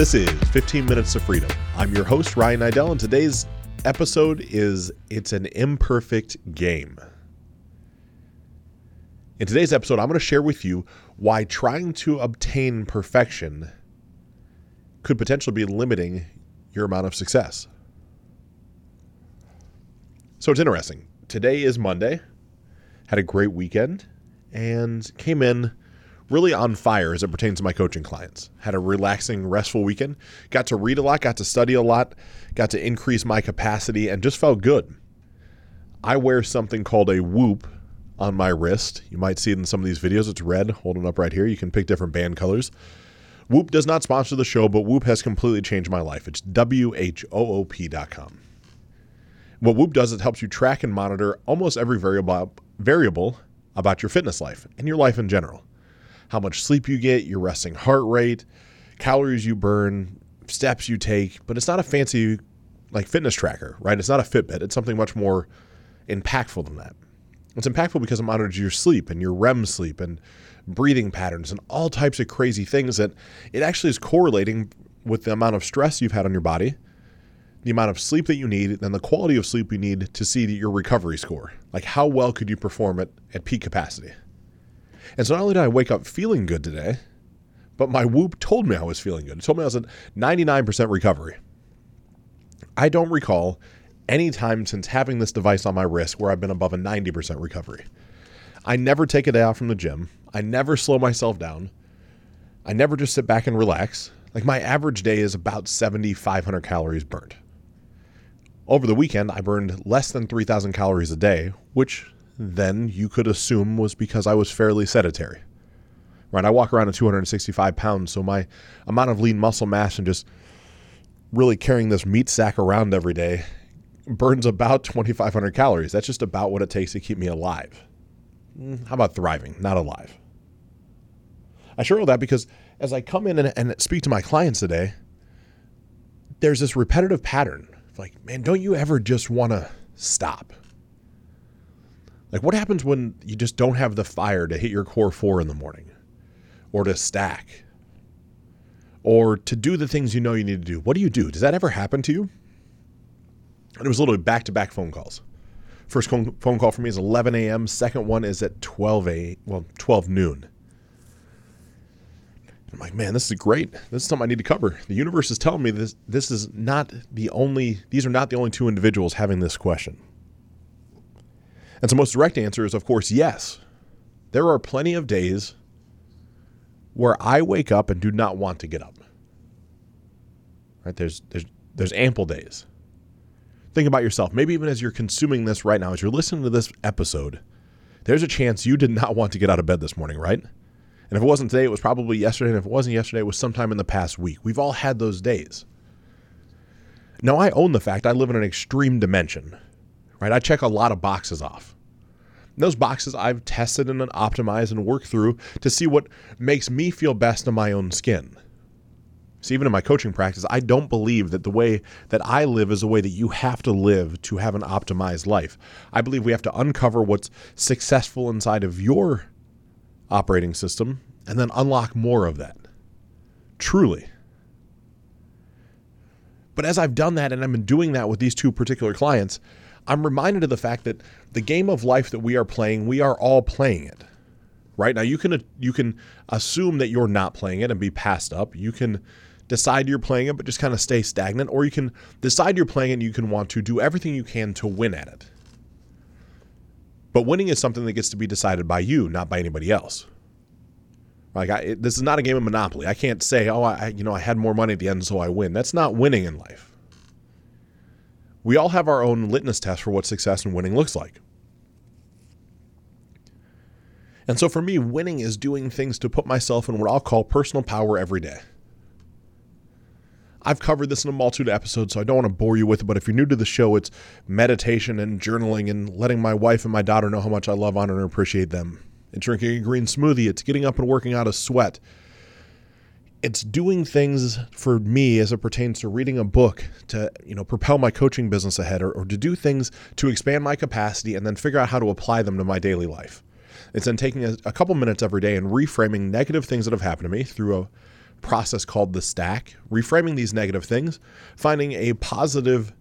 This is 15 Minutes of Freedom. I'm your host, Ryan Niddel, and today's episode is It's an Imperfect Game. In today's episode, I'm going to share with you why trying to obtain perfection could potentially be limiting your amount of success. So it's interesting. Today is Monday. Had a great weekend and came in really on fire as it pertains to my coaching clients. Had a relaxing, restful weekend. Got to read a lot, got to study a lot, got to increase my capacity, and just felt good. I wear something called a Whoop on my wrist. You might see it in some of these videos. It's red, holding up right here. You can pick different band colors. Whoop does not sponsor the show, but Whoop has completely changed my life. It's W H O O P.com. What Whoop does is it helps you track and monitor almost every variable variable about your fitness life and your life in general how much sleep you get, your resting heart rate, calories you burn, steps you take, but it's not a fancy like fitness tracker, right? It's not a Fitbit. It's something much more impactful than that. It's impactful because it monitors your sleep and your REM sleep and breathing patterns and all types of crazy things that it actually is correlating with the amount of stress you've had on your body, the amount of sleep that you need, and the quality of sleep you need to see your recovery score. Like how well could you perform it at peak capacity? And so not only did I wake up feeling good today, but my Whoop told me I was feeling good. It told me I was at 99% recovery. I don't recall any time since having this device on my wrist where I've been above a 90% recovery. I never take a day off from the gym. I never slow myself down. I never just sit back and relax. Like my average day is about 7,500 calories burned. Over the weekend, I burned less than 3,000 calories a day, which then you could assume was because I was fairly sedentary. Right? I walk around at 265 pounds, so my amount of lean muscle mass and just really carrying this meat sack around every day burns about 2,500 calories. That's just about what it takes to keep me alive. Hmm, how about thriving, not alive? I share all that because as I come in and, and speak to my clients today, there's this repetitive pattern. Like, man, don't you ever just want to stop? Like, what happens when you just don't have the fire to hit your core four in the morning or to stack or to do the things you know you need to do? What do you do? Does that ever happen to you? And it was literally back to back phone calls. First phone call for me is 11 a.m. Second one is at 12 a well 12 noon. I'm like, man, this is great. This is something I need to cover. The universe is telling me this. This is not the only. These are not the only two individuals having this question. And so, most direct answer is, of course, yes. There are plenty of days where I wake up and do not want to get up. Right? There's there's there's ample days. Think about yourself. Maybe even as you're consuming this right now, as you're listening to this episode, there's a chance you did not want to get out of bed this morning, right? And if it wasn't today, it was probably yesterday. And if it wasn't yesterday, it was sometime in the past week. We've all had those days. Now, I own the fact I live in an extreme dimension right? I check a lot of boxes off. And those boxes I've tested and optimized and worked through to see what makes me feel best in my own skin. See, even in my coaching practice, I don't believe that the way that I live is the way that you have to live to have an optimized life. I believe we have to uncover what's successful inside of your operating system and then unlock more of that. Truly. But as I've done that and I've been doing that with these two particular clients, I'm reminded of the fact that the game of life that we are playing, we are all playing it. Right now, you can you can assume that you're not playing it and be passed up. You can decide you're playing it, but just kind of stay stagnant, or you can decide you're playing it and you can want to do everything you can to win at it. But winning is something that gets to be decided by you, not by anybody else. Like I, it, this is not a game of Monopoly. I can't say, "Oh, I, you know, I had more money at the end, so I win." That's not winning in life. We all have our own litmus test for what success and winning looks like. And so for me, winning is doing things to put myself in what I'll call personal power every day. I've covered this in a multitude of episodes, so I don't want to bore you with it. But if you're new to the show, it's meditation and journaling and letting my wife and my daughter know how much I love, honor, and appreciate them. It's drinking a green smoothie. It's getting up and working out a sweat it's doing things for me as it pertains to reading a book to you know propel my coaching business ahead or, or, to do things to expand my capacity and then figure out how to apply them to my daily life it's then taking a, a couple minutes every day and reframing negative things that have happened to me through a process called the stack, reframing these negative things, finding a positive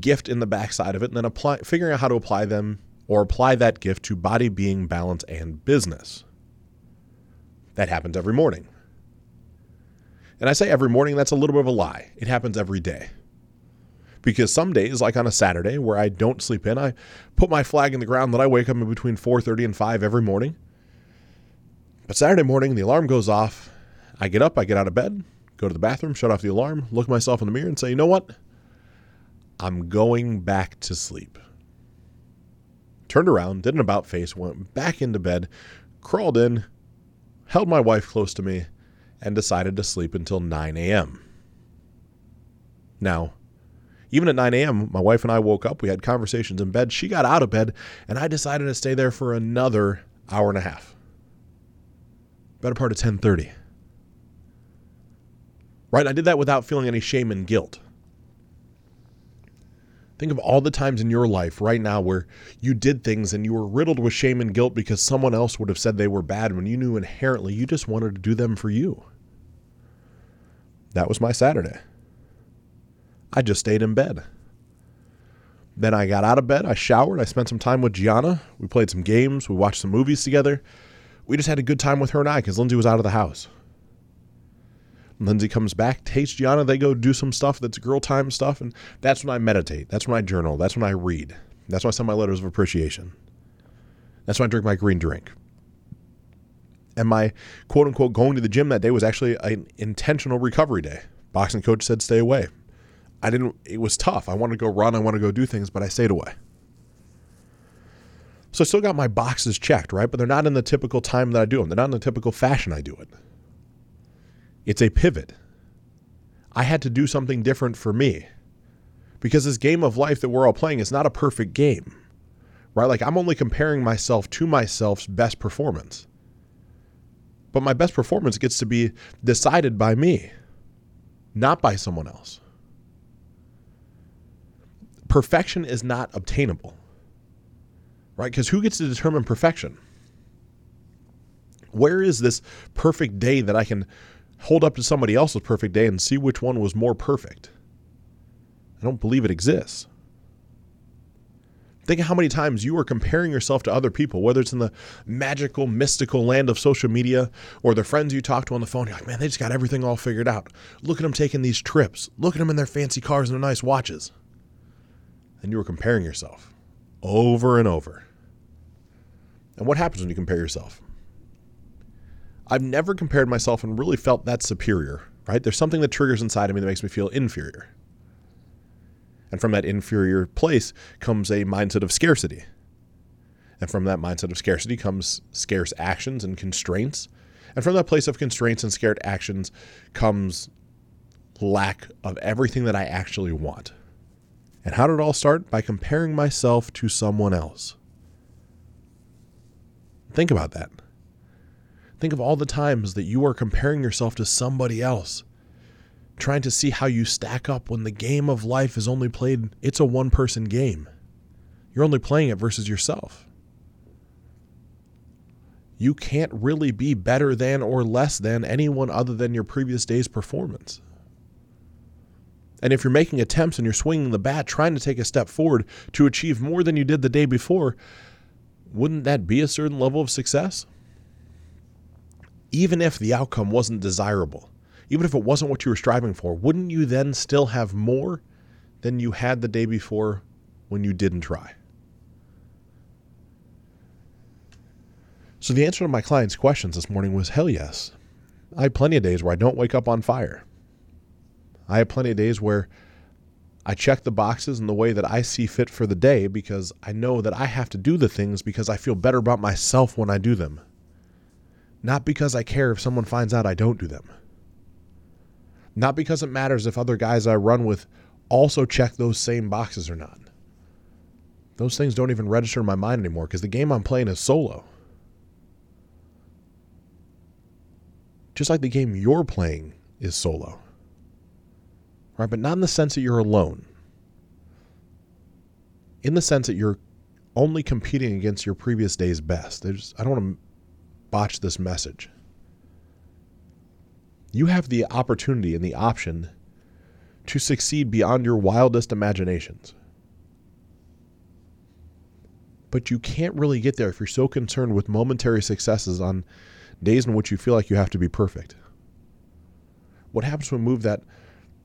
gift in the backside of it, and then apply, figuring out how to apply them or apply that gift to body, being, balance, and business. That happens every morning. And I say every morning, that's a little bit of a lie. It happens every day. Because some days, like on a Saturday where I don't sleep in, I put my flag in the ground that I wake up in between 4:30 and 5 every morning. But Saturday morning, the alarm goes off. I get up, I get out of bed, go to the bathroom, shut off the alarm, look myself in the mirror, and say, you know what? I'm going back to sleep. Turned around, did an about face, went back into bed, crawled in, held my wife close to me, and decided to sleep until 9 a.m. Now, even at 9 a.m., my wife and I woke up. We had conversations in bed. She got out of bed, and I decided to stay there for another hour and a half. Better part of 10:30. Right? I did that without feeling any shame and guilt. Think of all the times in your life right now where you did things and you were riddled with shame and guilt because someone else would have said they were bad when you knew inherently you just wanted to do them for you. That was my Saturday. I just stayed in bed. Then I got out of bed, I showered, I spent some time with Gianna. We played some games, we watched some movies together. We just had a good time with her and I because Lindsay was out of the house. Lindsay comes back, takes Gianna, they go do some stuff that's girl time stuff, and that's when I meditate. That's when I journal. That's when I read. That's when I send my letters of appreciation. That's when I drink my green drink. And my quote unquote going to the gym that day was actually an intentional recovery day. Boxing coach said stay away. I didn't, it was tough. I wanted to go run, I want to go do things, but I stayed away. So I still got my boxes checked, right? But they're not in the typical time that I do them. They're not in the typical fashion I do it. It's a pivot. I had to do something different for me because this game of life that we're all playing is not a perfect game, right? Like I'm only comparing myself to myself's best performance. But my best performance gets to be decided by me, not by someone else. Perfection is not obtainable, right? Because who gets to determine perfection? Where is this perfect day that I can hold up to somebody else's perfect day and see which one was more perfect. I don't believe it exists. Think of how many times you are comparing yourself to other people, whether it's in the magical, mystical land of social media or the friends you talk to on the phone. You're like, man, they just got everything all figured out. Look at them taking these trips. Look at them in their fancy cars and their nice watches. And you were comparing yourself over and over. And what happens when you compare yourself? I've never compared myself and really felt that superior, right? There's something that triggers inside of me that makes me feel inferior. And from that inferior place comes a mindset of scarcity. And from that mindset of scarcity comes scarce actions and constraints. And from that place of constraints and scared actions comes lack of everything that I actually want. And how did it all start? By comparing myself to someone else. Think about that. Think of all the times that you are comparing yourself to somebody else, trying to see how you stack up when the game of life is only played, it's a one person game. You're only playing it versus yourself. You can't really be better than or less than anyone other than your previous day's performance. And if you're making attempts and you're swinging the bat, trying to take a step forward to achieve more than you did the day before, wouldn't that be a certain level of success? even if the outcome wasn't desirable, even if it wasn't what you were striving for, wouldn't you then still have more than you had the day before when you didn't try? So the answer to my client's questions this morning was hell yes. I have plenty of days where I don't wake up on fire. I have plenty of days where I check the boxes in the way that I see fit for the day because I know that I have to do the things because I feel better about myself when I do them not because I care if someone finds out I don't do them. Not because it matters if other guys I run with also check those same boxes or not. Those things don't even register in my mind anymore because the game I'm playing is solo. Just like the game you're playing is solo. Right? But not in the sense that you're alone. In the sense that you're only competing against your previous day's best. I don't want to botch this message. You have the opportunity and the option to succeed beyond your wildest imaginations. But you can't really get there if you're so concerned with momentary successes on days in which you feel like you have to be perfect. What happens when we move that,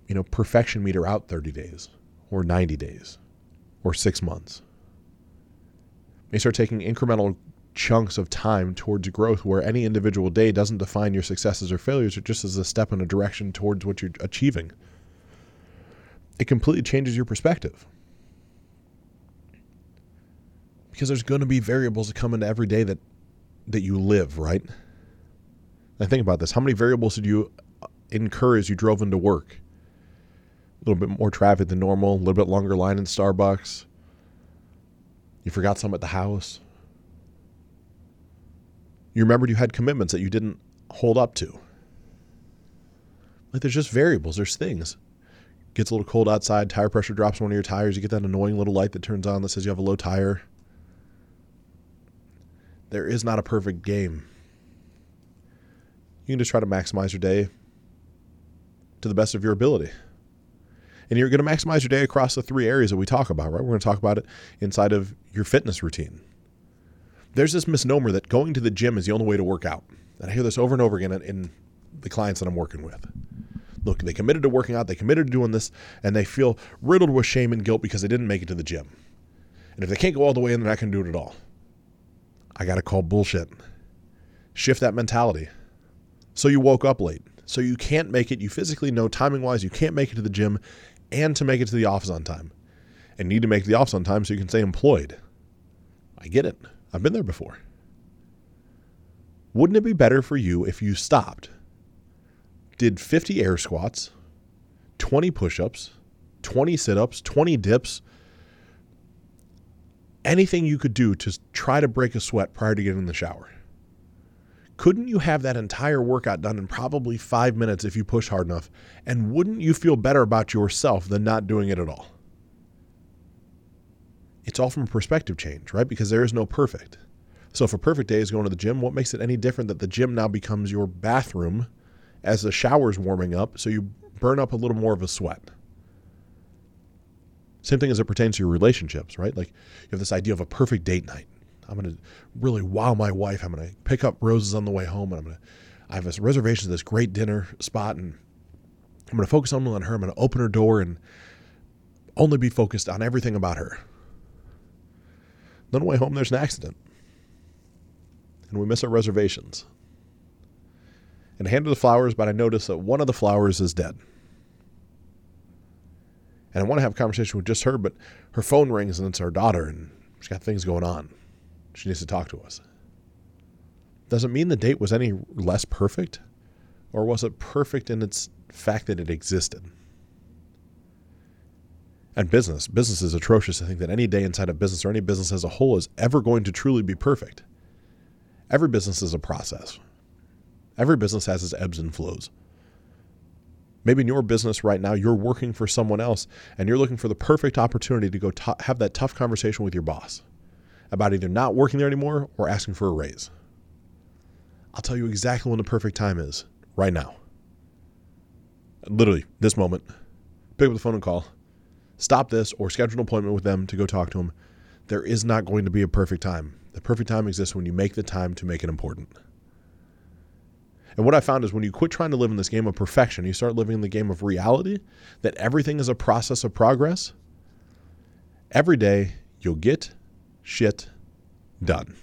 you know, perfection meter out 30 days or 90 days or 6 months? You start taking incremental chunks of time towards growth where any individual day doesn't define your successes or failures, or just as a step in a direction towards what you're achieving. It completely changes your perspective. Because there's going to be variables that come into every day that that you live, right? I think about this. How many variables did you uh, incur as you drove into work? A little bit more traffic than normal, a little bit longer line in Starbucks. You forgot some at the house. You remembered you had commitments that you didn't hold up to. Like there's just variables, there's things. Gets a little cold outside, tire pressure drops one of your tires, you get that annoying little light that turns on that says you have a low tire. There is not a perfect game. You can just try to maximize your day to the best of your ability. And you're going to maximize your day across the three areas that we talk about, right? We're going to talk about it inside of your fitness routine there's this misnomer that going to the gym is the only way to work out. And I hear this over and over again in the clients that I'm working with. Look, they committed to working out, they committed to doing this, and they feel riddled with shame and guilt because they didn't make it to the gym. And if they can't go all the way in, they're not going to do it at all. I got to call bullshit. Shift that mentality. So you woke up late. So you can't make it. You physically know, timing wise, you can't make it to the gym and to make it to the office on time. And need to make the office on time so you can stay employed. I get it. I've been there before. Wouldn't it be better for you if you stopped, did 50 air squats, 20 push ups, 20 sit ups, 20 dips, anything you could do to try to break a sweat prior to getting in the shower? Couldn't you have that entire workout done in probably five minutes if you push hard enough? And wouldn't you feel better about yourself than not doing it at all? It's all from a perspective change, right? Because there is no perfect. So if a perfect day is going to the gym, what makes it any different that the gym now becomes your bathroom as the shower's warming up, so you burn up a little more of a sweat? Same thing as it pertains to your relationships, right? Like you have this idea of a perfect date night. I'm going to really wow my wife. I'm going to pick up roses on the way home, and I'm going to. I have a reservation to this great dinner spot, and I'm going to focus only on her. I'm going to open her door and only be focused on everything about her. Then on the way home, there's an accident. And we miss our reservations. And I handed the flowers, but I notice that one of the flowers is dead. And I want to have a conversation with just her, but her phone rings and it's our daughter, and she's got things going on. She needs to talk to us. Does it mean the date was any less perfect? Or was it perfect in its fact that it existed? And business. Business is atrocious. I think that any day inside a business or any business as a whole is ever going to truly be perfect. Every business is a process. Every business has its ebbs and flows. Maybe in your business right now, you're working for someone else and you're looking for the perfect opportunity to go t- have that tough conversation with your boss about either not working there anymore or asking for a raise. I'll tell you exactly when the perfect time is right now. Literally, this moment. Pick up the phone and call stop this or schedule an appointment with them to go talk to them. There is not going to be a perfect time. The perfect time exists when you make the time to make it important. And what I found is when you quit trying to live in this game of perfection, you start living in the game of reality, that everything is a process of progress, every day you'll get shit done.